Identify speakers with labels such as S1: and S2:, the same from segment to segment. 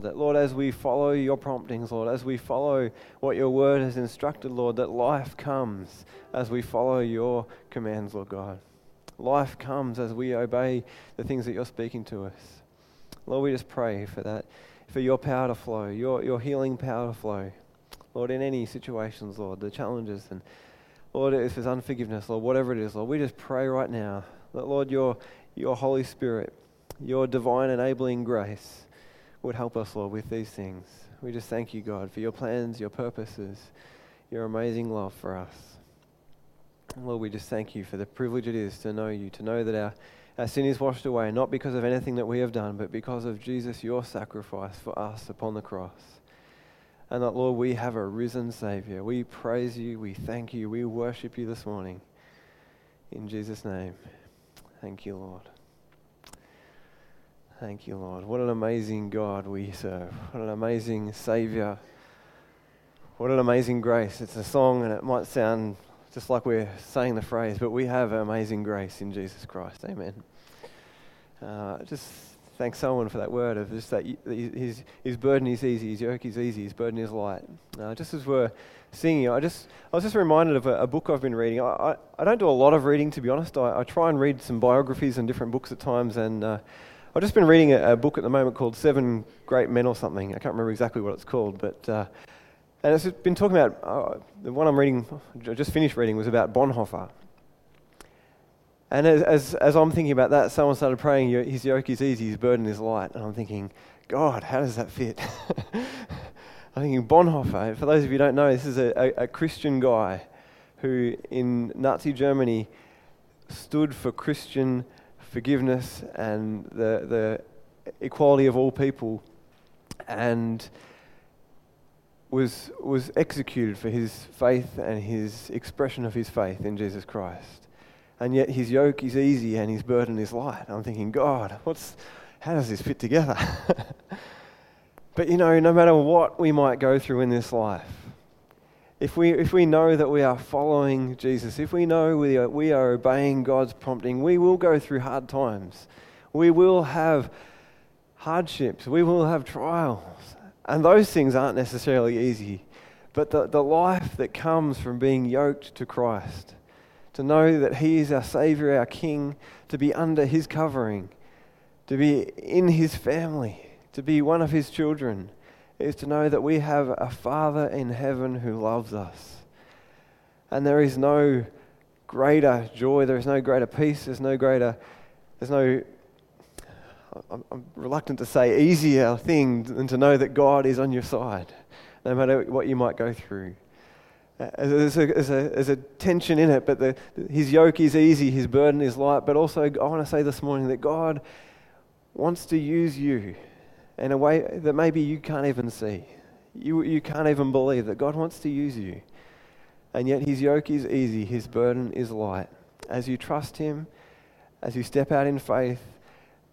S1: That, Lord, as we follow your promptings, Lord, as we follow what your word has instructed, Lord, that life comes as we follow your commands, Lord God. Life comes as we obey the things that you're speaking to us. Lord, we just pray for that, for your power to flow, your, your healing power to flow. Lord, in any situations, Lord, the challenges and Lord, if there's unforgiveness, Lord, whatever it is, Lord, we just pray right now that, Lord, your, your Holy Spirit, your divine enabling grace, would help us, Lord, with these things. We just thank you, God, for your plans, your purposes, your amazing love for us. Lord, we just thank you for the privilege it is to know you, to know that our, our sin is washed away, not because of anything that we have done, but because of Jesus, your sacrifice for us upon the cross. And that, Lord, we have a risen Savior. We praise you, we thank you, we worship you this morning. In Jesus' name, thank you, Lord. Thank you, Lord. What an amazing God we serve. What an amazing Savior. What an amazing grace. It's a song, and it might sound just like we're saying the phrase, but we have amazing grace in Jesus Christ. Amen. Uh, just thank someone for that word of just that his, his burden is easy, his yoke is easy, his burden is light. Uh, just as we're singing, I just I was just reminded of a, a book I've been reading. I, I, I, don't do a lot of reading, to be honest. I, I try and read some biographies and different books at times, and uh, I've just been reading a, a, book at the moment called Seven Great Men or something. I can't remember exactly what it's called, but uh, and it's been talking about uh, the one I'm reading, I just finished reading, was about Bonhoeffer. And as, as, as I'm thinking about that, someone started praying, His yoke is easy, His burden is light. And I'm thinking, God, how does that fit? I'm thinking Bonhoeffer. For those of you who don't know, this is a, a, a Christian guy who in Nazi Germany stood for Christian forgiveness and the, the equality of all people, and was, was executed for his faith and his expression of his faith in Jesus Christ. And yet his yoke is easy and his burden is light. I'm thinking, God, what's, how does this fit together? but you know, no matter what we might go through in this life, if we, if we know that we are following Jesus, if we know we are, we are obeying God's prompting, we will go through hard times. We will have hardships. We will have trials. And those things aren't necessarily easy. But the, the life that comes from being yoked to Christ, to know that He is our Savior, our King, to be under His covering, to be in His family, to be one of His children is to know that we have a Father in heaven who loves us. And there is no greater joy, there is no greater peace, there's no greater, there's no, I'm, I'm reluctant to say easier thing than to know that God is on your side, no matter what you might go through. There's a, there's, a, there's a, tension in it, but the, his yoke is easy, his burden is light. But also, I want to say this morning that God wants to use you in a way that maybe you can't even see. You, you can't even believe that God wants to use you. And yet his yoke is easy, his burden is light. As you trust him, as you step out in faith,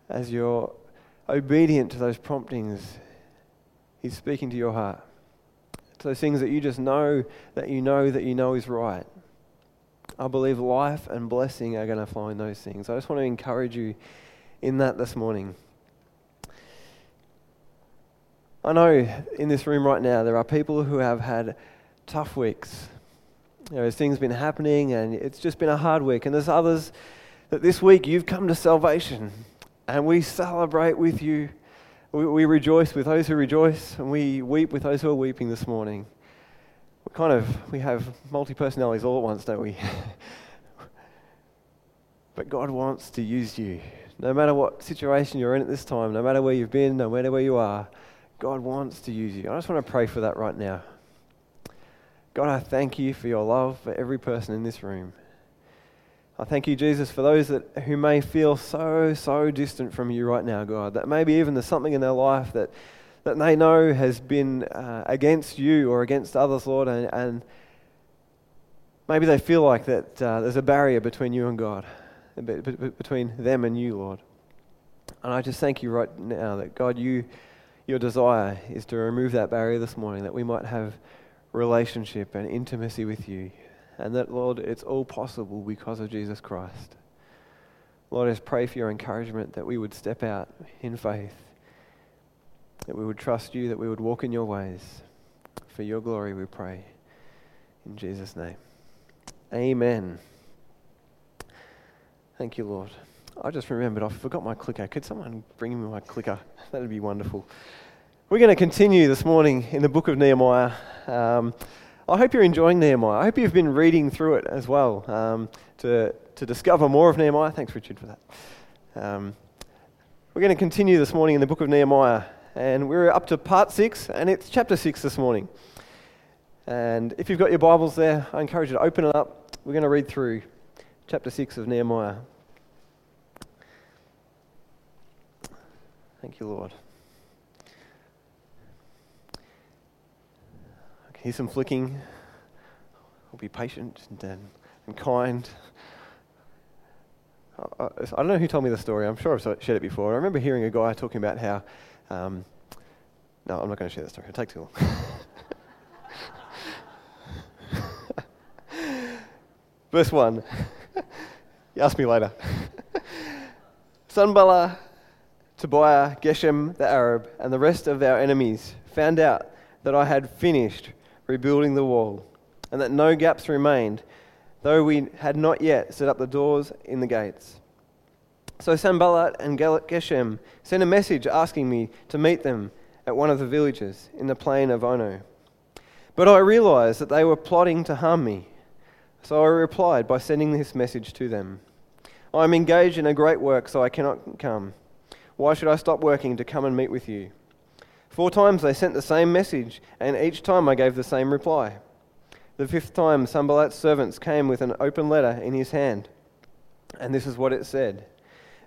S1: as you're obedient to those promptings, he's speaking to your heart. To those things that you just know, that you know, that you know is right. I believe life and blessing are going to flow in those things. I just want to encourage you in that this morning. I know in this room right now there are people who have had tough weeks. You know, things been happening and it's just been a hard week. And there's others that this week you've come to salvation and we celebrate with you. We, we rejoice with those who rejoice and we weep with those who are weeping this morning. We kind of we have multi personalities all at once, don't we? but God wants to use you. No matter what situation you're in at this time, no matter where you've been, no matter where you are, God wants to use you. I just want to pray for that right now. God, I thank you for your love for every person in this room. I thank you, Jesus, for those that, who may feel so, so distant from you right now, God, that maybe even there's something in their life that, that they know has been uh, against you or against others, Lord, and, and maybe they feel like that uh, there's a barrier between you and God, between them and you, Lord. And I just thank you right now that, God, you your desire is to remove that barrier this morning, that we might have relationship and intimacy with you. And that, Lord, it's all possible because of Jesus Christ. Lord, I just pray for your encouragement that we would step out in faith, that we would trust you, that we would walk in your ways. For your glory, we pray. In Jesus' name. Amen. Thank you, Lord. I just remembered I forgot my clicker. Could someone bring me my clicker? That'd be wonderful. We're going to continue this morning in the book of Nehemiah. Um, I hope you're enjoying Nehemiah. I hope you've been reading through it as well um, to, to discover more of Nehemiah. Thanks, Richard, for that. Um, we're going to continue this morning in the book of Nehemiah, and we're up to part six, and it's chapter six this morning. And if you've got your Bibles there, I encourage you to open it up. We're going to read through chapter six of Nehemiah. Thank you, Lord. Okay, some flicking. I'll be patient and, um, and kind. I, I, I, don't know who told me the story. I'm sure I've shared it before. I remember hearing a guy talking about how. Um, no, I'm not going to share that story. It'll take too long. Verse 1. you ask me later. Sanballat Tobiah, Geshem the Arab, and the rest of our enemies found out that I had finished rebuilding the wall and that no gaps remained, though we had not yet set up the doors in the gates. So Sanballat and Geshem sent a message asking me to meet them at one of the villages in the plain of Ono. But I realized that they were plotting to harm me, so I replied by sending this message to them I am engaged in a great work, so I cannot come. Why should I stop working to come and meet with you? Four times they sent the same message, and each time I gave the same reply. The fifth time, Sanballat's servants came with an open letter in his hand. And this is what it said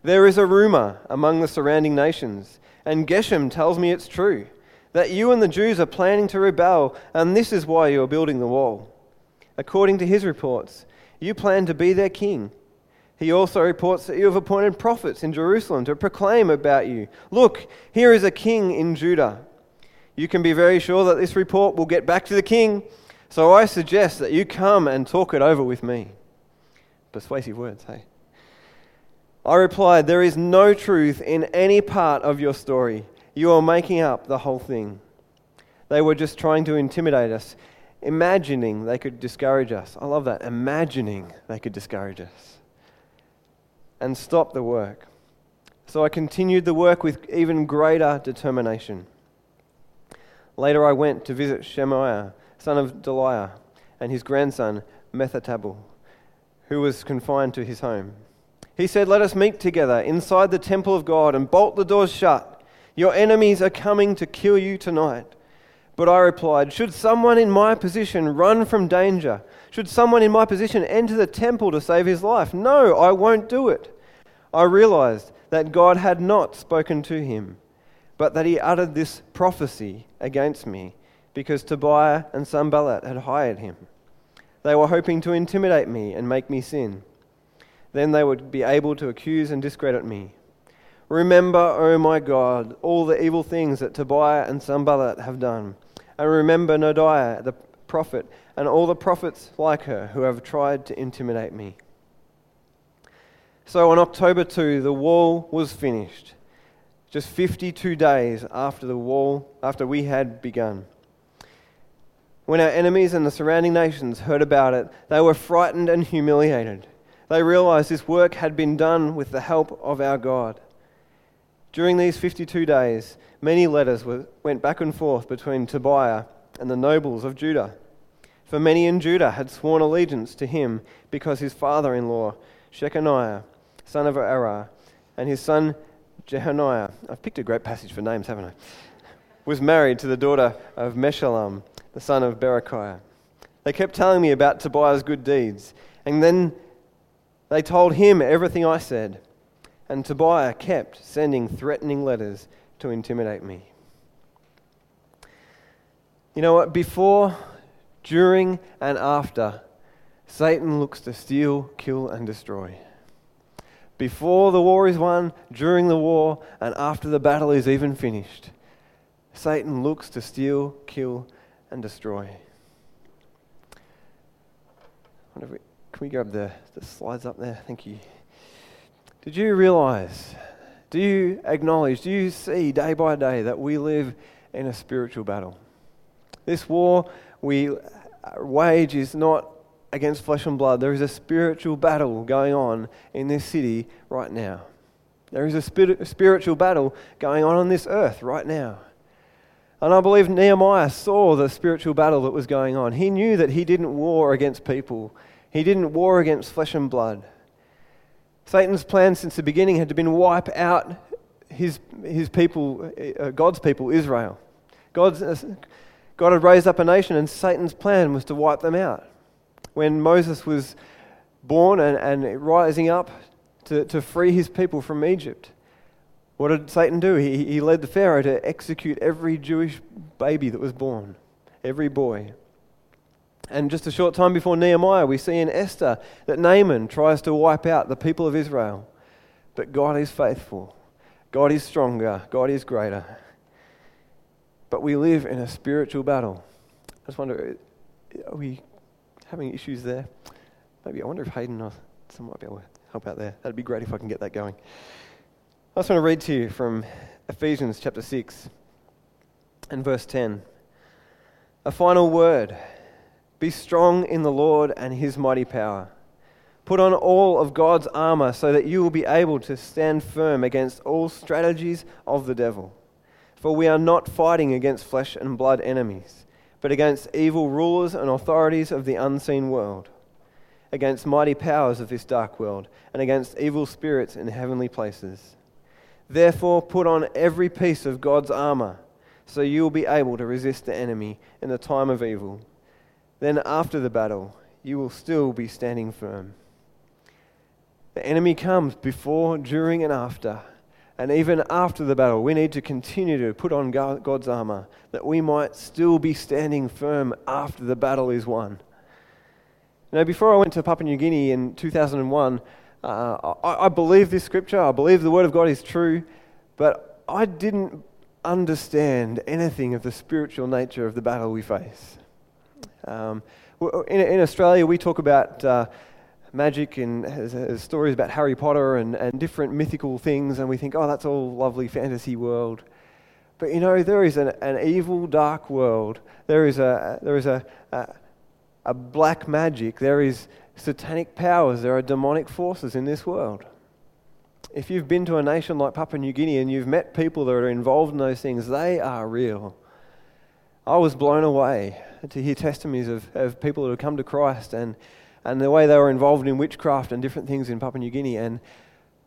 S1: There is a rumor among the surrounding nations, and Geshem tells me it's true, that you and the Jews are planning to rebel, and this is why you are building the wall. According to his reports, you plan to be their king he also reports that you have appointed prophets in Jerusalem to proclaim about you. Look, here is a king in Judah. You can be very sure that this report will get back to the king, so I suggest that you come and talk it over with me. Persuasive words, hey? I replied, There is no truth in any part of your story. You are making up the whole thing. They were just trying to intimidate us, imagining they could discourage us. I love that. Imagining they could discourage us and stop the work. So I continued the work with even greater determination. Later I went to visit Shemaiah, son of Delaiah, and his grandson Mehetabel, who was confined to his home. He said, Let us meet together inside the temple of God and bolt the doors shut. Your enemies are coming to kill you tonight. But I replied, Should someone in my position run from danger? Should someone in my position enter the temple to save his life? No, I won't do it. I realized that God had not spoken to him, but that he uttered this prophecy against me because Tobiah and Sanballat had hired him. They were hoping to intimidate me and make me sin. Then they would be able to accuse and discredit me. Remember, O oh my God, all the evil things that Tobiah and Sanballat have done and remember Noadiah, the prophet, and all the prophets like her who have tried to intimidate me. So on October 2, the wall was finished, just 52 days after the wall, after we had begun. When our enemies and the surrounding nations heard about it, they were frightened and humiliated. They realized this work had been done with the help of our God. During these 52 days, many letters were, went back and forth between Tobiah and the nobles of Judah. For many in Judah had sworn allegiance to him because his father in law, Shechaniah, son of Arah, and his son Jehoniah, I've picked a great passage for names, haven't I? Was married to the daughter of Meshullam, the son of Berechiah. They kept telling me about Tobiah's good deeds, and then they told him everything I said and Tobiah kept sending threatening letters to intimidate me. You know what? Before, during, and after, Satan looks to steal, kill, and destroy. Before the war is won, during the war, and after the battle is even finished, Satan looks to steal, kill, and destroy. We, can we grab the, the slides up there? Thank you. Did you realize? Do you acknowledge? Do you see day by day that we live in a spiritual battle? This war we uh, wage is not against flesh and blood. There is a spiritual battle going on in this city right now. There is a spiritual battle going on on this earth right now. And I believe Nehemiah saw the spiritual battle that was going on. He knew that he didn't war against people, he didn't war against flesh and blood. Satan's plan since the beginning had to been wipe out his, his people, uh, uh God's people, Israel. God's, uh, God had raised up a nation, and Satan's plan was to wipe them out. When Moses was born and, and rising up to, to free his people from Egypt, what did Satan do? He, he led the Pharaoh to execute every Jewish baby that was born, every boy. And just a short time before Nehemiah, we see in Esther that Naaman tries to wipe out the people of Israel. But God is faithful, God is stronger, God is greater. But we live in a spiritual battle. I just wonder, are we having issues there? Maybe I wonder if Hayden or someone might be able to help out there. That'd be great if I can get that going. I just want to read to you from Ephesians chapter 6 and verse 10. A final word be strong in the Lord and his mighty power. Put on all of God's armor so that you will be able to stand firm against all strategies of the devil. For we are not fighting against flesh and blood enemies, but against evil rulers and authorities of the unseen world, against mighty powers of this dark world, and against evil spirits in heavenly places. Therefore, put on every piece of God's armor so you will be able to resist the enemy in the time of evil then after the battle, you will still be standing firm. The enemy comes before, during, and after. And even after the battle, we need to continue to put on God's armor that we might still be standing firm after the battle is won. Now, before I went to Papua New Guinea in 2001, uh, I, I believe this scripture, I believe the Word of God is true, but I didn't understand anything of the spiritual nature of the battle we face. Um, in, in, Australia, we talk about uh, magic and stories about Harry Potter and, and different mythical things, and we think, oh, that's all lovely fantasy world. But you know, there is an, an evil, dark world. There is, a, there is a, a, a black magic. There is satanic powers. There are demonic forces in this world. If you've been to a nation like Papua New Guinea and you've met people that are involved in those things, they are real. I was blown away to hear testimonies of, of people who have come to Christ and, and the way they were involved in witchcraft and different things in Papua New Guinea. And,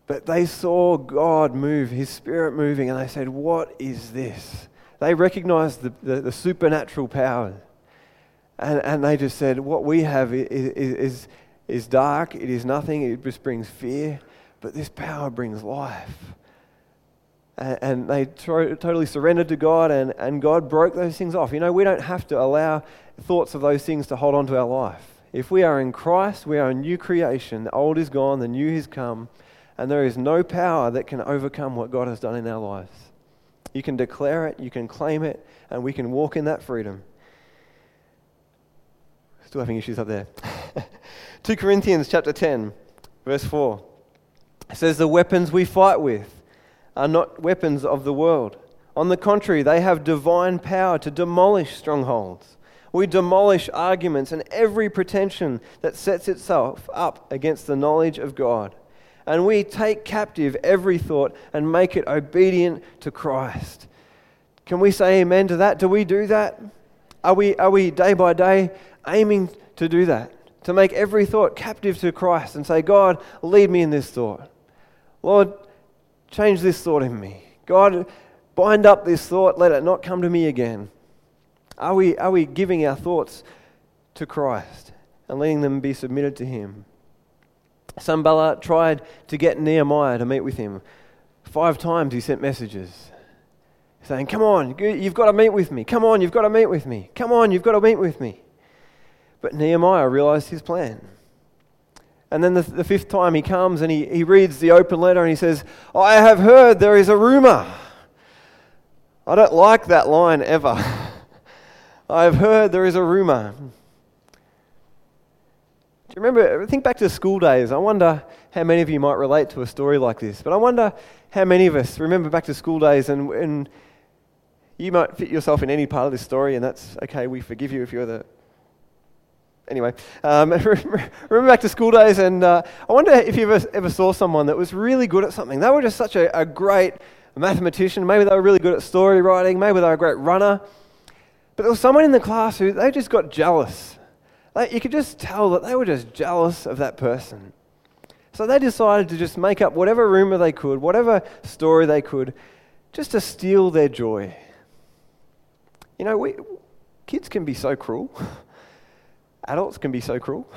S1: but they saw God move, His Spirit moving, and they said, What is this? They recognized the, the, the supernatural power. And, and they just said, What we have is, is, is dark, it is nothing, it just brings fear, but this power brings life and they totally surrendered to God, and, and God broke those things off. You know, we don't have to allow thoughts of those things to hold on to our life. If we are in Christ, we are a new creation. The old is gone, the new has come, and there is no power that can overcome what God has done in our lives. You can declare it, you can claim it, and we can walk in that freedom. Still having issues up there. 2 Corinthians chapter 10, verse 4 it says, The weapons we fight with are not weapons of the world. On the contrary, they have divine power to demolish strongholds. We demolish arguments and every pretension that sets itself up against the knowledge of God. And we take captive every thought and make it obedient to Christ. Can we say amen to that? Do we do that? Are we, are we day by day aiming to do that? To make every thought captive to Christ and say, God, lead me in this thought. Lord, Change this thought in me. God, bind up this thought. Let it not come to me again. Are we, are we giving our thoughts to Christ and letting them be submitted to Him? Sanballat tried to get Nehemiah to meet with him. Five times he sent messages saying, Come on, you've got to meet with me. Come on, you've got to meet with me. Come on, you've got to meet with me. But Nehemiah realized his plan. And then the, the fifth time he comes and he, he reads the open letter and he says, I have heard there is a rumor. I don't like that line ever. I've heard there is a rumor. Do you remember? Think back to school days. I wonder how many of you might relate to a story like this. But I wonder how many of us remember back to school days and, and you might fit yourself in any part of this story, and that's okay. We forgive you if you're the anyway, um, remember back to school days, and uh, I wonder if you ever, ever saw someone that was really good at something. They were just such a, a great mathematician. Maybe they were really good at story writing. Maybe they were a great runner. But there was someone in the class who they just got jealous. Like, you could just tell that they were just jealous of that person. So they decided to just make up whatever rumor they could, whatever story they could, just to steal their joy. You know, we, kids can be so cruel. adults can be so cruel.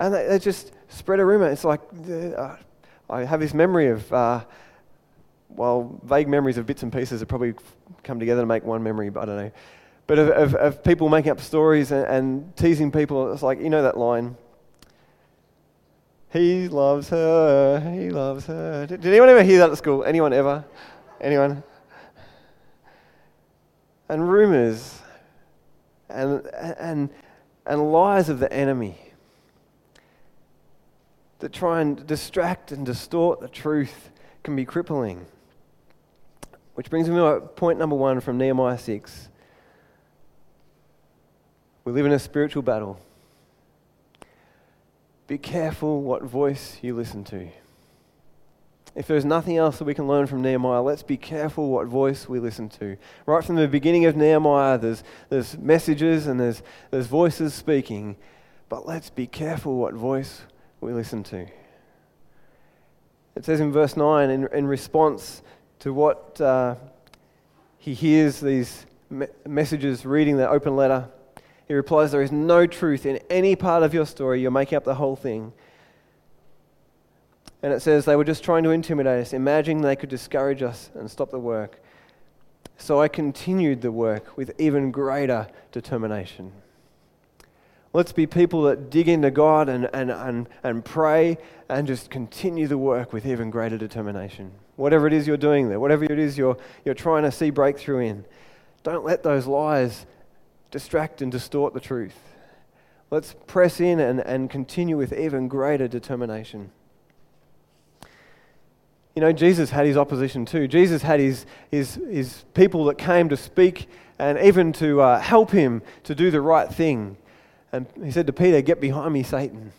S1: And they, they just spread a rumor. It's like, uh, I have this memory of, uh, well, vague memories of bits and pieces that probably come together to make one memory, but I don't know. But of, of, of people making up stories and, and teasing people. It's like, you know that line. He loves her. He loves her. Did, did anyone ever hear that at school? Anyone ever? Anyone? And rumors and, and, and lies of the enemy that try and distract and distort the truth can be crippling. Which brings me to point number one from Nehemiah 6. We live in a spiritual battle. Be careful what voice you listen to. If there's nothing else that we can learn from Nehemiah, let's be careful what voice we listen to. Right from the beginning of Nehemiah, there's, there's messages and there's, there's voices speaking, but let's be careful what voice we listen to. It says in verse 9, in, in response to what uh, he hears these me- messages reading the open letter, he replies, There is no truth in any part of your story. You're making up the whole thing. And it says they were just trying to intimidate us, imagining they could discourage us and stop the work. So I continued the work with even greater determination. Let's be people that dig into God and, and, and, and pray and just continue the work with even greater determination. Whatever it is you're doing there, whatever it is you're, you're trying to see breakthrough in, don't let those lies distract and distort the truth. Let's press in and, and continue with even greater determination. You know, Jesus had his opposition too. Jesus had his, his, his people that came to speak and even to uh, help him to do the right thing. And he said to Peter, Get behind me, Satan.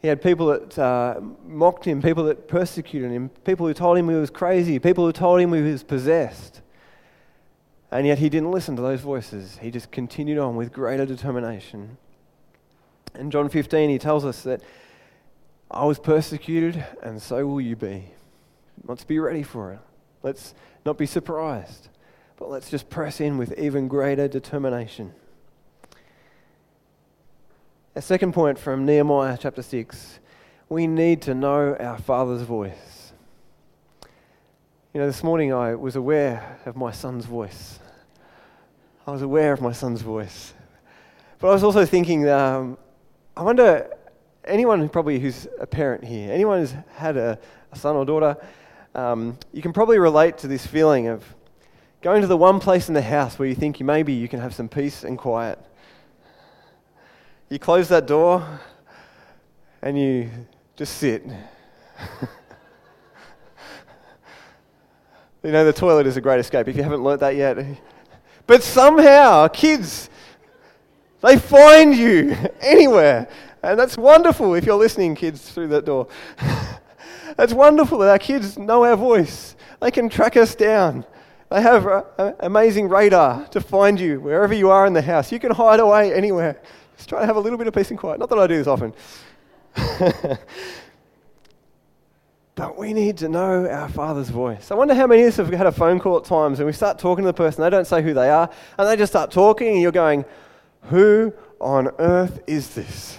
S1: He had people that uh, mocked him, people that persecuted him, people who told him he was crazy, people who told him he was possessed. And yet he didn't listen to those voices. He just continued on with greater determination. In John 15, he tells us that I was persecuted, and so will you be. Let's be ready for it. Let's not be surprised, but let's just press in with even greater determination. A second point from Nehemiah chapter 6 we need to know our Father's voice. You know, this morning I was aware of my son's voice. I was aware of my son's voice. But I was also thinking, um, I wonder anyone probably who's a parent here, anyone who's had a, a son or daughter, um, you can probably relate to this feeling of going to the one place in the house where you think you, maybe you can have some peace and quiet. You close that door and you just sit. you know, the toilet is a great escape if you haven't learnt that yet. But somehow, kids, they find you anywhere. And that's wonderful if you're listening, kids, through that door. that's wonderful that our kids know our voice. They can track us down. They have an amazing radar to find you wherever you are in the house. You can hide away anywhere. Just try to have a little bit of peace and quiet. Not that I do this often. but we need to know our Father's voice. I wonder how many of us have had a phone call at times and we start talking to the person, they don't say who they are, and they just start talking, and you're going, Who on earth is this?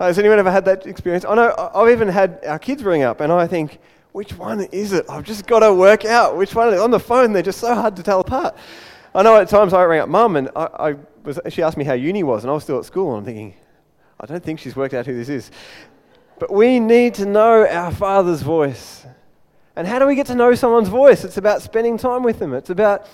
S1: Uh, has anyone ever had that experience? I know I've even had our kids ring up, and I think, which one is it? I've just got to work out which one. On the phone, they're just so hard to tell apart. I know at times I rang up mum, and I, I was, she asked me how uni was, and I was still at school, and I'm thinking, I don't think she's worked out who this is. But we need to know our Father's voice. And how do we get to know someone's voice? It's about spending time with them. It's about,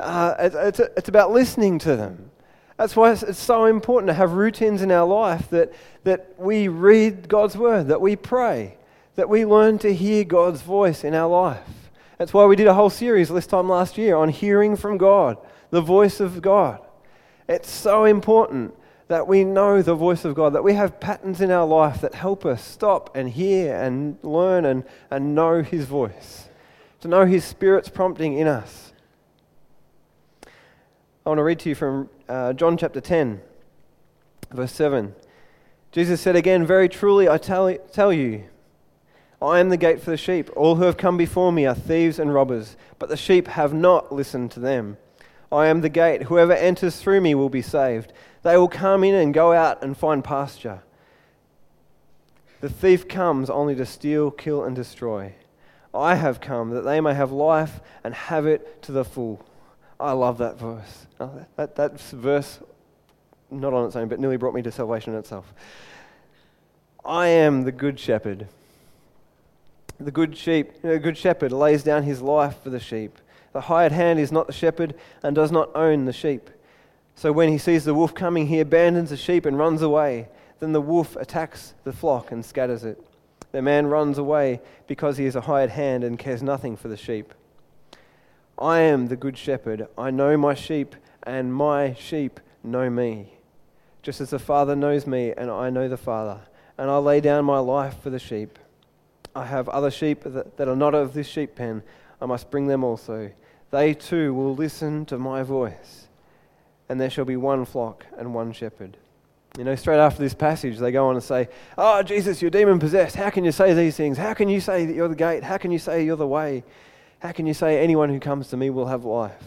S1: uh, it's, it's, it's about listening to them. That's why it's so important to have routines in our life that, that we read God's word, that we pray, that we learn to hear God's voice in our life. That's why we did a whole series this time last year on hearing from God, the voice of God. It's so important that we know the voice of God, that we have patterns in our life that help us stop and hear and learn and, and know His voice, to know His Spirit's prompting in us. I want to read to you from uh, John chapter 10, verse 7. Jesus said again, Very truly I tell, tell you, I am the gate for the sheep. All who have come before me are thieves and robbers, but the sheep have not listened to them. I am the gate. Whoever enters through me will be saved. They will come in and go out and find pasture. The thief comes only to steal, kill, and destroy. I have come that they may have life and have it to the full. I love that verse. Oh, that, that verse, not on its own, but nearly brought me to salvation itself. I am the good shepherd. The good sheep, a good shepherd lays down his life for the sheep. The hired hand is not the shepherd and does not own the sheep. So when he sees the wolf coming, he abandons the sheep and runs away. Then the wolf attacks the flock and scatters it. The man runs away because he is a hired hand and cares nothing for the sheep. I am the good shepherd. I know my sheep, and my sheep know me. Just as the Father knows me, and I know the Father, and I lay down my life for the sheep. I have other sheep that, that are not of this sheep pen. I must bring them also. They too will listen to my voice, and there shall be one flock and one shepherd. You know, straight after this passage, they go on and say, Oh, Jesus, you're demon possessed. How can you say these things? How can you say that you're the gate? How can you say you're the way? How can you say anyone who comes to me will have life?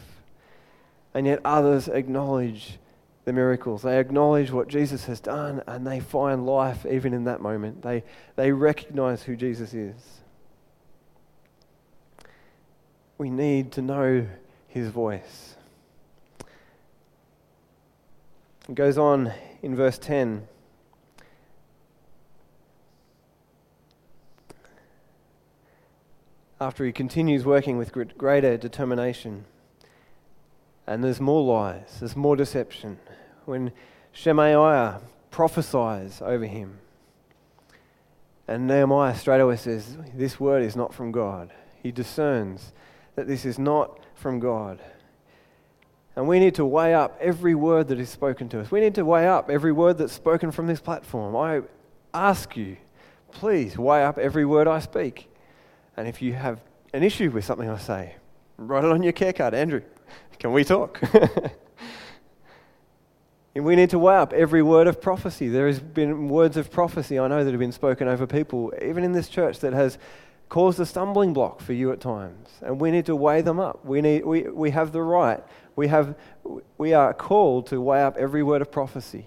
S1: And yet others acknowledge the miracles. They acknowledge what Jesus has done and they find life even in that moment. They, they recognize who Jesus is. We need to know his voice. It goes on in verse 10. after he continues working with greater determination. And there's more lies, there's more deception. When Shemaiah prophesies over him, and Nehemiah straight away says, This word is not from God. He discerns that this is not from God. And we need to weigh up every word that is spoken to us. We need to weigh up every word that's spoken from this platform. I ask you, please weigh up every word I speak. And if you have an issue with something I say, write it on your care card. Andrew, can we talk? we need to weigh up every word of prophecy. There has been words of prophecy I know that have been spoken over people, even in this church, that has caused a stumbling block for you at times. And we need to weigh them up. We, need, we, we have the right. We, have, we are called to weigh up every word of prophecy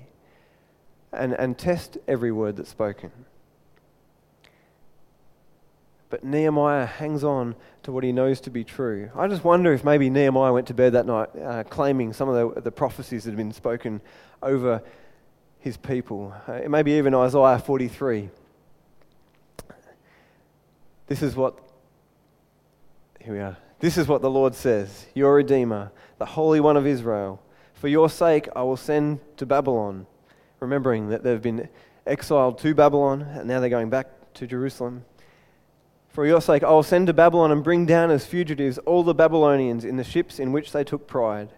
S1: and, and test every word that's spoken. But Nehemiah hangs on to what he knows to be true. I just wonder if maybe Nehemiah went to bed that night uh, claiming some of the, the, prophecies that had been spoken over his people. Uh, maybe even Isaiah 43. This is what, here we are. This is what the Lord says, your Redeemer, the Holy One of Israel. For your sake, I will send to Babylon, remembering that they've been exiled to Babylon and now they're going back to Jerusalem. For your sake, I will send to Babylon and bring down as fugitives all the Babylonians in the ships in which they took pride.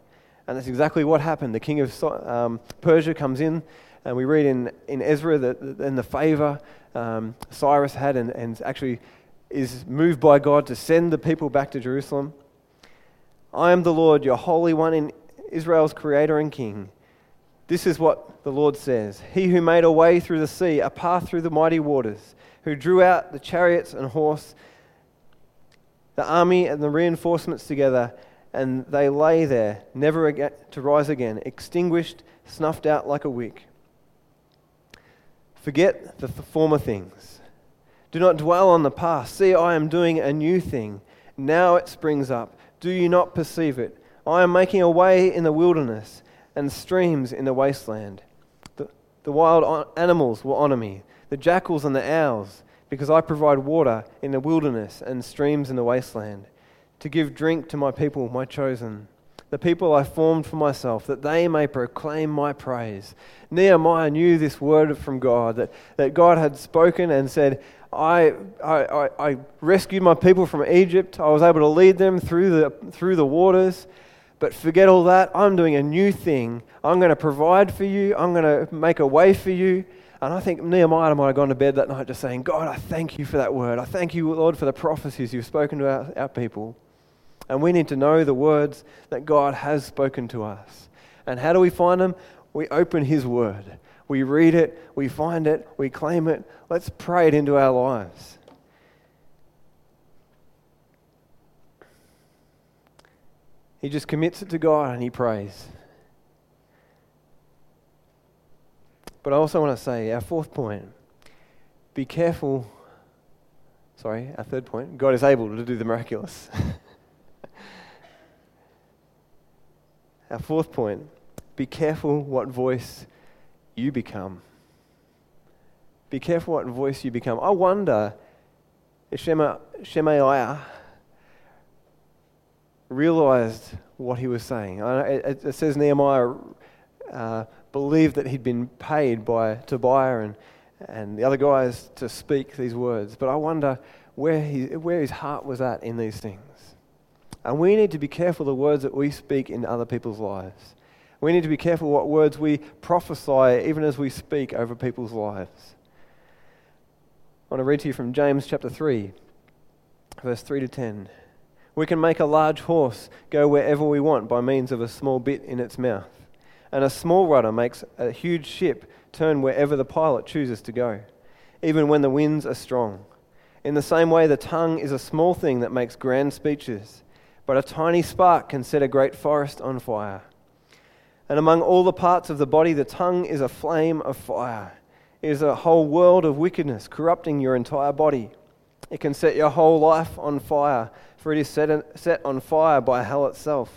S1: And that's exactly what happened. The king of um, Persia comes in, and we read in, in Ezra that in the favor um, Cyrus had, and, and actually is moved by God to send the people back to Jerusalem. I am the Lord, your Holy One, in Israel's Creator and King. This is what the Lord says He who made a way through the sea, a path through the mighty waters who drew out the chariots and horse, the army and the reinforcements together, and they lay there, never again to rise again, extinguished, snuffed out like a wick. Forget the former things. Do not dwell on the past. See, I am doing a new thing. Now it springs up. Do you not perceive it? I am making a way in the wilderness and streams in the wasteland. The, the wild animals will honor me the jackals and the owls, because I provide water in the wilderness and streams in the wasteland, to give drink to my people, my chosen, the people I formed for myself, that they may proclaim my praise. Nehemiah knew this word from God, that, that God had spoken and said, I, I, I rescued my people from Egypt. I was able to lead them through the, through the waters. But forget all that. I'm doing a new thing. I'm going to provide for you. I'm going to make a way for you. And I think Nehemiah might have gone to bed that night just saying, God, I thank you for that word. I thank you, Lord, for the prophecies you've spoken to our, our people. And we need to know the words that God has spoken to us. And how do we find them? We open His Word. We read it, we find it, we claim it. Let's pray it into our lives. He just commits it to God and he prays. But I also want to say our fourth point be careful. Sorry, our third point God is able to do the miraculous. our fourth point be careful what voice you become. Be careful what voice you become. I wonder if Shema, Shemaiah realized what he was saying. It says Nehemiah uh, believed that he'd been paid by Tobiah and, and the other guys to speak these words. But I wonder where, he, where his heart was at in these things. And we need to be careful the words that we speak in other people's lives. We need to be careful what words we prophesy, even as we speak over people's lives. I want to read to you from James chapter 3, verse 3 to 10. We can make a large horse go wherever we want by means of a small bit in its mouth and a small rudder makes a huge ship turn wherever the pilot chooses to go, even when the winds are strong. In the same way, the tongue is a small thing that makes grand speeches, but a tiny spark can set a great forest on fire. And among all the parts of the body, the tongue is a flame of fire. It is a whole world of wickedness, corrupting your entire body. It can set your whole life on fire, for it is set, set on fire by hell itself.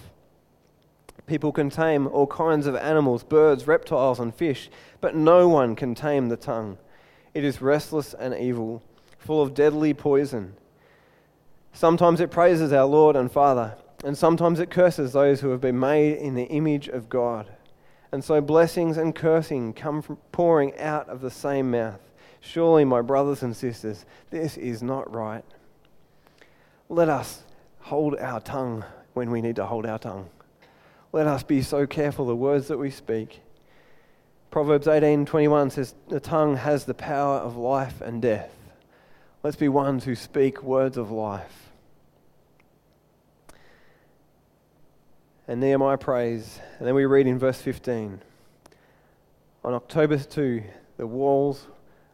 S1: People can tame all kinds of animals, birds, reptiles, and fish, but no one can tame the tongue. It is restless and evil, full of deadly poison. Sometimes it praises our Lord and Father, and sometimes it curses those who have been made in the image of God. And so blessings and cursing come pouring out of the same mouth. Surely, my brothers and sisters, this is not right. Let us hold our tongue when we need to hold our tongue. Let us be so careful the words that we speak. Proverbs 18:21 says, "The tongue has the power of life and death." Let's be ones who speak words of life. And Nehemiah prays, and then we read in verse 15. On October 2, the walls,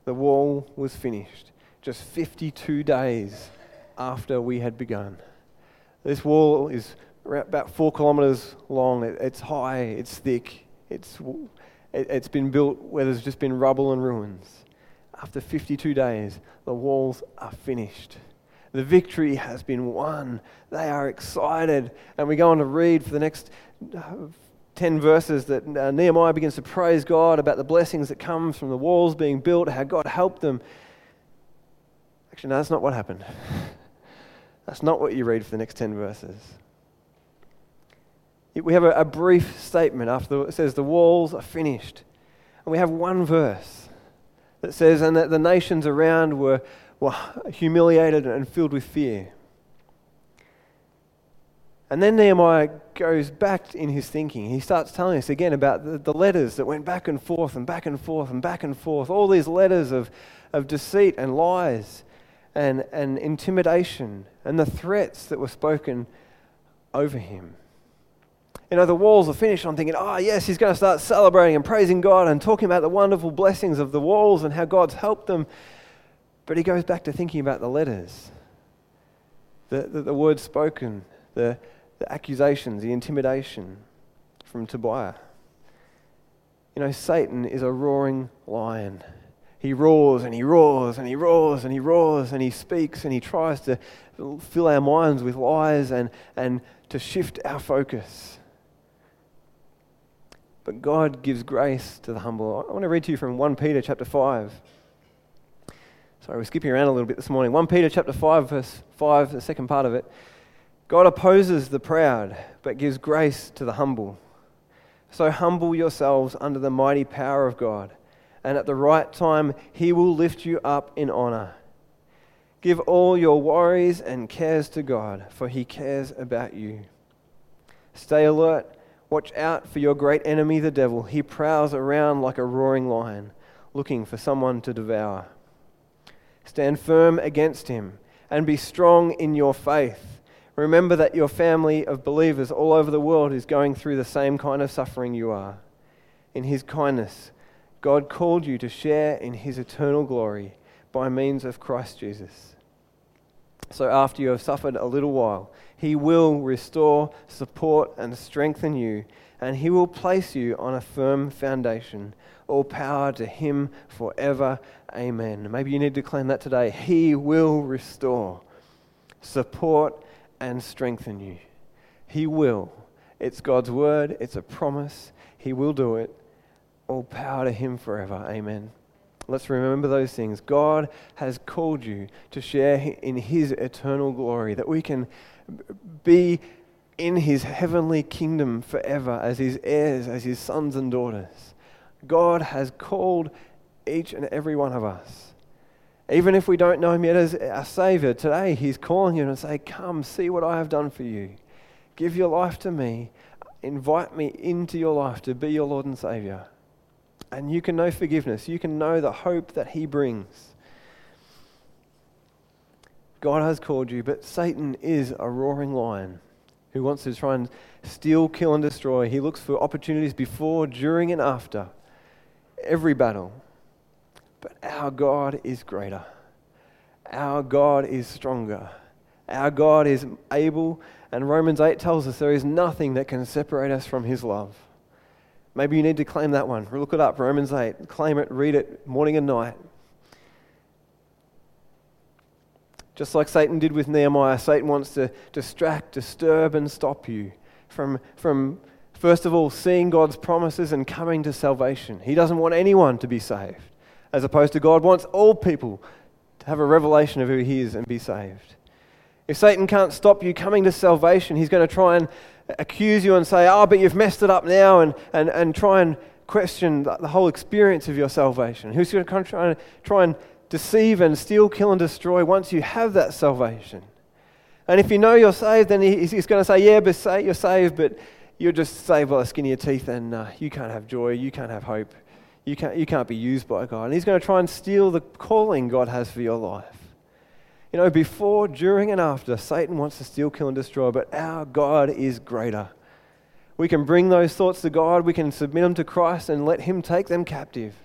S1: the wall was finished, just 52 days after we had begun. This wall is about four kilometres long. It, it's high, it's thick, it's, it, it's been built where there's just been rubble and ruins. After 52 days, the walls are finished. The victory has been won. They are excited. And we go on to read for the next uh, 10 verses that uh, Nehemiah begins to praise God about the blessings that come from the walls being built, how God helped them. Actually, no, that's not what happened. that's not what you read for the next 10 verses we have a, a brief statement after the, it says, The walls are finished. And we have one verse that says, And that the nations around were, were humiliated and filled with fear. And then Nehemiah goes back in his thinking. He starts telling us again about the, the, letters that went back and forth and back and forth and back and forth. All these letters of, of deceit and lies and, and intimidation and the threats that were spoken over him. You know, the walls are finished. I'm thinking, oh, yes, he's going to start celebrating and praising God and talking about the wonderful blessings of the walls and how God's helped them. But he goes back to thinking about the letters, the, the, the words spoken, the, the accusations, the intimidation from Tobiah. You know, Satan is a roaring lion. He roars and he roars and he roars and he roars and he speaks and he tries to fill our minds with lies and, and to shift our focus. But God gives grace to the humble. I want to read to you from 1 Peter chapter 5. Sorry, we're skipping around a little bit this morning. 1 Peter chapter 5, verse 5, the second part of it. God opposes the proud, but gives grace to the humble. So humble yourselves under the mighty power of God, and at the right time he will lift you up in honor. Give all your worries and cares to God, for he cares about you. Stay alert Watch out for your great enemy, the devil. He prowls around like a roaring lion, looking for someone to devour. Stand firm against him and be strong in your faith. Remember that your family of believers all over the world is going through the same kind of suffering you are. In his kindness, God called you to share in his eternal glory by means of Christ Jesus. So after you have suffered a little while, he will restore, support, and strengthen you, and He will place you on a firm foundation. All power to Him forever. Amen. Maybe you need to claim that today. He will restore, support, and strengthen you. He will. It's God's word, it's a promise. He will do it. All power to Him forever. Amen. Let's remember those things. God has called you to share in His eternal glory, that we can be in His heavenly kingdom forever as His heirs, as His sons and daughters. God has called each and every one of us. Even if we don't know Him yet as our Savior, today He's calling you and say, Come, see what I have done for you. Give your life to me. Invite me into your life to be your Lord and Savior and you can know forgiveness. You can know the hope that He brings. God has called you, but Satan is a roaring lion who wants to try and steal, kill, and destroy. He looks for opportunities before, during, and after every battle. But our God is greater, our God is stronger, our God is able. And Romans 8 tells us there is nothing that can separate us from His love. Maybe you need to claim that one. Look it up, Romans 8. Claim it, read it morning and night. Just like Satan did with Nehemiah, Satan wants to distract, disturb, and stop you from, from first of all, seeing God's promises and coming to salvation. He doesn't want anyone to be saved, as opposed to God wants all people to have a revelation of who He is and be saved. If Satan can't stop you coming to salvation, he's going to try and accuse you and say, Oh, but you've messed it up now, and, and, and try and question the whole experience of your salvation. Who's going to try and, try and deceive and steal, kill, and destroy once you have that salvation? And if you know you're saved, then he's, going to say, Yeah, but say, you're saved, but you're just saved by the skin of your teeth, and uh, you can't have joy, you can't have hope, you can't, you can't be used by God. And he's going to try and steal the calling God has for your life. You know, before, during, and after, Satan wants to steal, kill, and destroy, but our God is greater. We can bring those thoughts to God, we can submit them to Christ and let Him take them captive.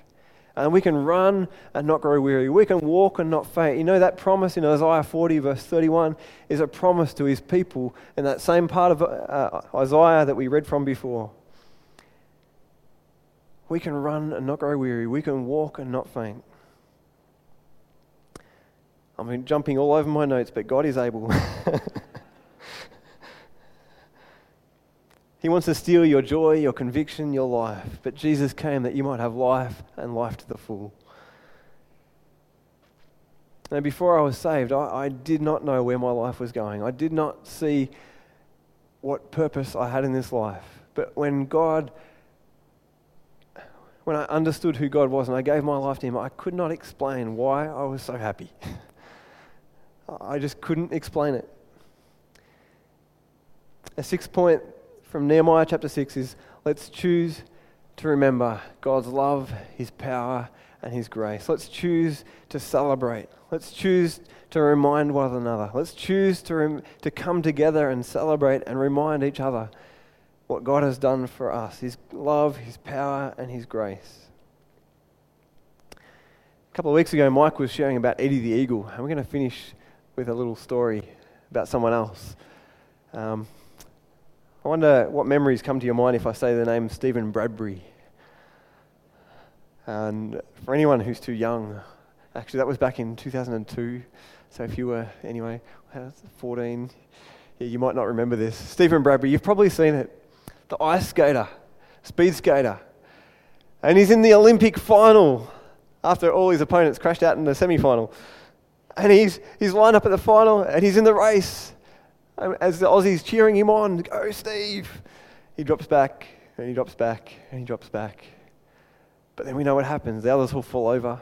S1: And we can run and not grow weary. We can walk and not faint. You know, that promise in Isaiah 40, verse 31, is a promise to His people in that same part of uh, Isaiah that we read from before. We can run and not grow weary. We can walk and not faint. I'm jumping all over my notes, but God is able. he wants to steal your joy, your conviction, your life. But Jesus came that you might have life and life to the full. Now, before I was saved, I, I did not know where my life was going. I did not see what purpose I had in this life. But when God when I understood who God was and I gave my life to Him, I could not explain why I was so happy. I just couldn't explain it. A sixth point from Nehemiah chapter 6 is let's choose to remember God's love, His power, and His grace. Let's choose to celebrate. Let's choose to remind one another. Let's choose to, rem- to come together and celebrate and remind each other what God has done for us His love, His power, and His grace. A couple of weeks ago, Mike was sharing about Eddie the Eagle, and we're going to finish with a little story about someone else. Um, I wonder what memories come to your mind if I say the name Stephen Bradbury. And for anyone who's too young, actually, that was back in 2002. So if you were, anyway, 14, yeah, you might not remember this. Stephen Bradbury, you've probably seen it. The ice skater, speed skater. And he's in the Olympic final after all his opponents crashed out in the semi final and he's, he's lined up at the final and he's in the race. as the Aussies cheering him on, go Steve! He drops back and he drops back and he drops back. But then we know what happens. The others will fall over.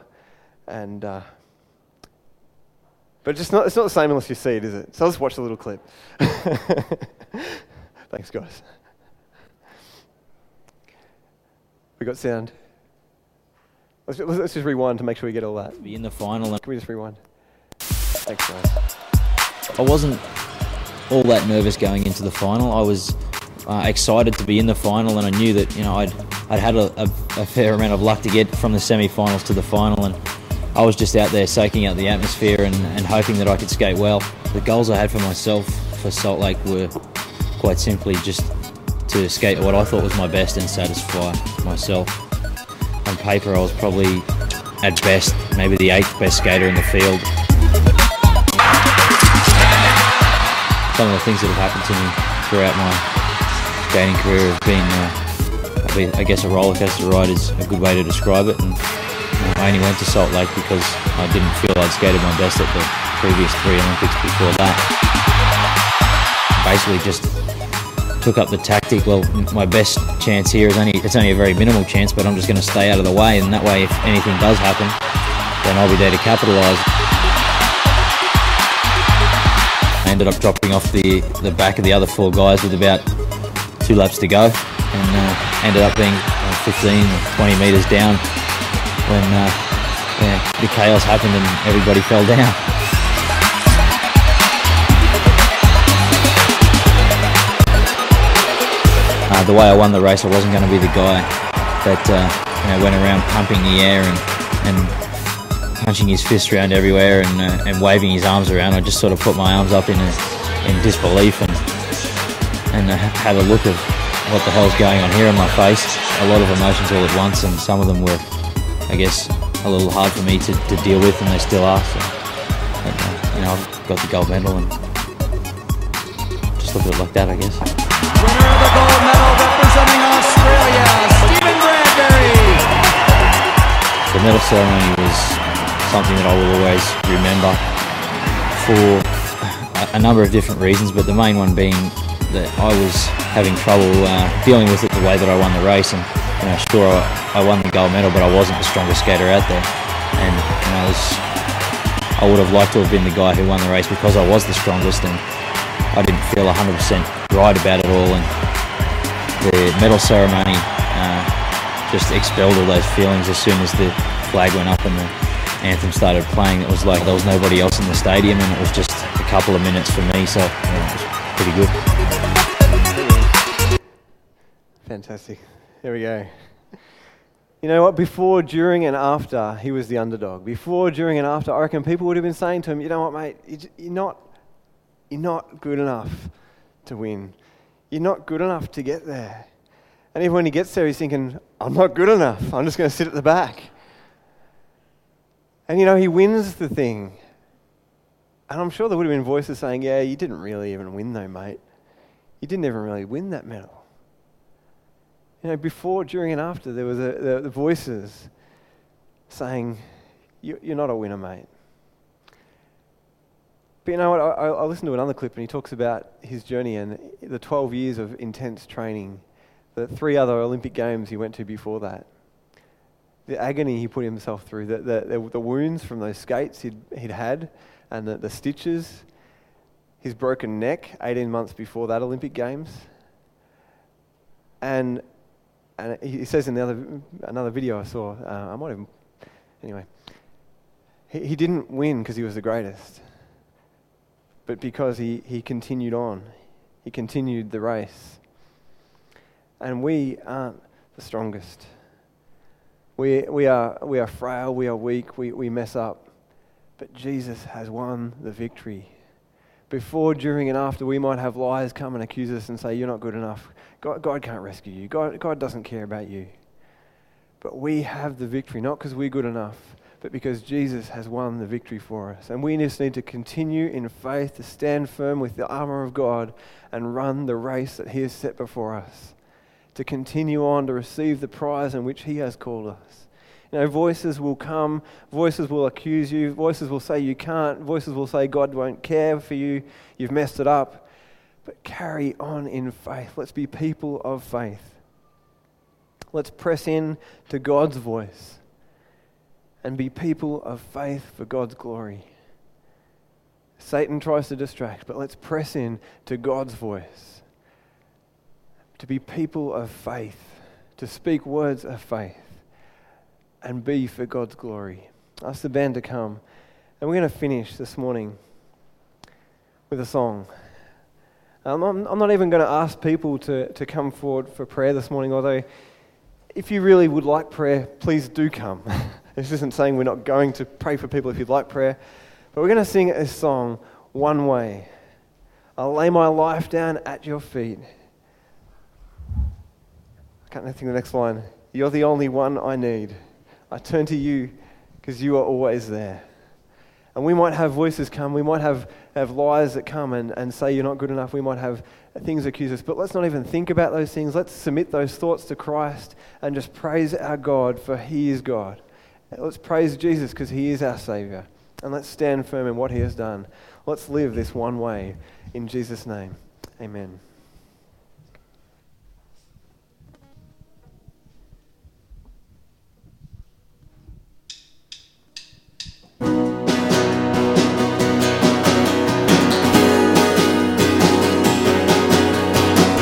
S1: And, uh, but just not, it's not the same unless you see it, is it? So let's watch the little clip. Thanks, guys. We got sound. Let's, let's just rewind to make sure we get all that. Be
S2: in the final.
S1: Can we just rewind?
S2: Thanks, guys. I wasn't all that nervous going into the final. I was uh, excited to be in the final, and I knew that you know I'd I'd had a, a, a, fair amount of luck to get from the semi-finals to the final, and I was just out there soaking up the atmosphere and, and hoping that I could skate well. The goals I had for myself for Salt Lake were quite simply just to skate what I thought was my best and satisfy myself. On paper, I was probably at best maybe the eighth best skater in the field some of the things that have happened to me throughout my skating career have been, uh, I guess, a roller coaster ride is a good way to describe it. And I only went to Salt Lake because I didn't feel I'd skated my best at the previous three Olympics before that. Basically, just took up the tactic. Well, my best chance here is only it's only a very minimal chance, but I'm just going to stay out of the way, and that way, if anything does happen, then I'll be there to capitalise. I ended up dropping off the, the back of the other four guys with about two laps to go and uh, ended up being uh, 15 20 metres down when uh, yeah, the chaos happened and everybody fell down. Uh, the way I won the race, I wasn't going to be the guy that uh, you know, went around pumping the air and, and punching his fist around everywhere and, uh, and waving his arms around. I just sort of put my arms up in, in disbelief and, and uh, had a look of what the hell's going on here on my face. A lot of emotions all at once, and some of them were, I guess, a little hard for me to, to deal with, and they still are. So, and, uh, you know, I've got the gold medal and just look at it like that, I guess. Winner of the gold medal representing Australia, Stephen Bradbury. The medal ceremony was something that I will always remember for a number of different reasons, but the main one being that I was having trouble uh, dealing with it the way that I won the race. And you know, sure, I, won the gold medal, but I wasn't the strongest skater out there. And you know, was, I would have liked to have been the guy who won the race because I was the strongest, and I didn't feel 100% right about it all. And the medal ceremony uh, just expelled all those feelings as soon as the flag went up and the anthem started playing, it was like there was nobody else in the stadium, and it was just a couple of minutes for me, so yeah, it was pretty
S1: good. Fantastic. Here we go. You know what? Before, during, and after, he was the underdog. Before, during, and after, I reckon people would have been saying to him, "You know what, mate? You're not, you're not good enough to win. You're not good enough to get there." And even when he gets there, he's thinking, "I'm not good enough. I'm just going to sit at the back." And you know, he wins the thing. And I'm sure there would have been voices saying, Yeah, you didn't really even win, though, mate. You didn't even really win that medal. You know, before, during, and after, there was a, the, the voices saying, You're not a winner, mate. But you know what? I, I listened to another clip, and he talks about his journey and the 12 years of intense training, the three other Olympic Games he went to before that the agony he put himself through, the, the, the wounds from those skates he'd, he'd had, and the, the stitches, his broken neck 18 months before that Olympic Games. And, and he says in the other, another video I saw, uh, I might have, anyway, he, he didn't win because he was the greatest, but because he, he continued on, he continued the race. And we aren't the strongest. We, we, are, we are frail, we are weak, we, we mess up. But Jesus has won the victory. Before, during, and after, we might have liars come and accuse us and say, You're not good enough. God, God can't rescue you. God, God doesn't care about you. But we have the victory, not because we're good enough, but because Jesus has won the victory for us. And we just need to continue in faith to stand firm with the armor of God and run the race that He has set before us to continue on to receive the prize in which He has called us. You know, voices will come, voices will accuse you, voices will say you can't, voices will say God won't care for you, you've messed it up. But carry on in faith. Let's be people of faith. Let's press in to God's voice and be people of faith for God's glory. Satan tries to distract, but let's press in to God's voice to be people of faith, to speak words of faith, and be for God's glory. Ask the band to come. And we're going to finish this morning with a song. Um, I'm, I'm, not even going to ask people to, to come forward for prayer this morning, although, if you really would like prayer, please do come. this isn't saying we're not going to pray for people if you'd like prayer, but we're going to sing a song, One Way. I'll lay my life down at your feet can't think of the next line. You're the only one I need. I turn to you because you are always there. And we might have voices come, we might have, have lies that come and, and say you're not good enough, we might have things accuse us, but let's not even think about those things. Let's submit those thoughts to Christ and just praise our God, for He is God. Let's praise Jesus because He is our Savior. And let's stand firm in what He has done. Let's live this one way. In Jesus' name, amen.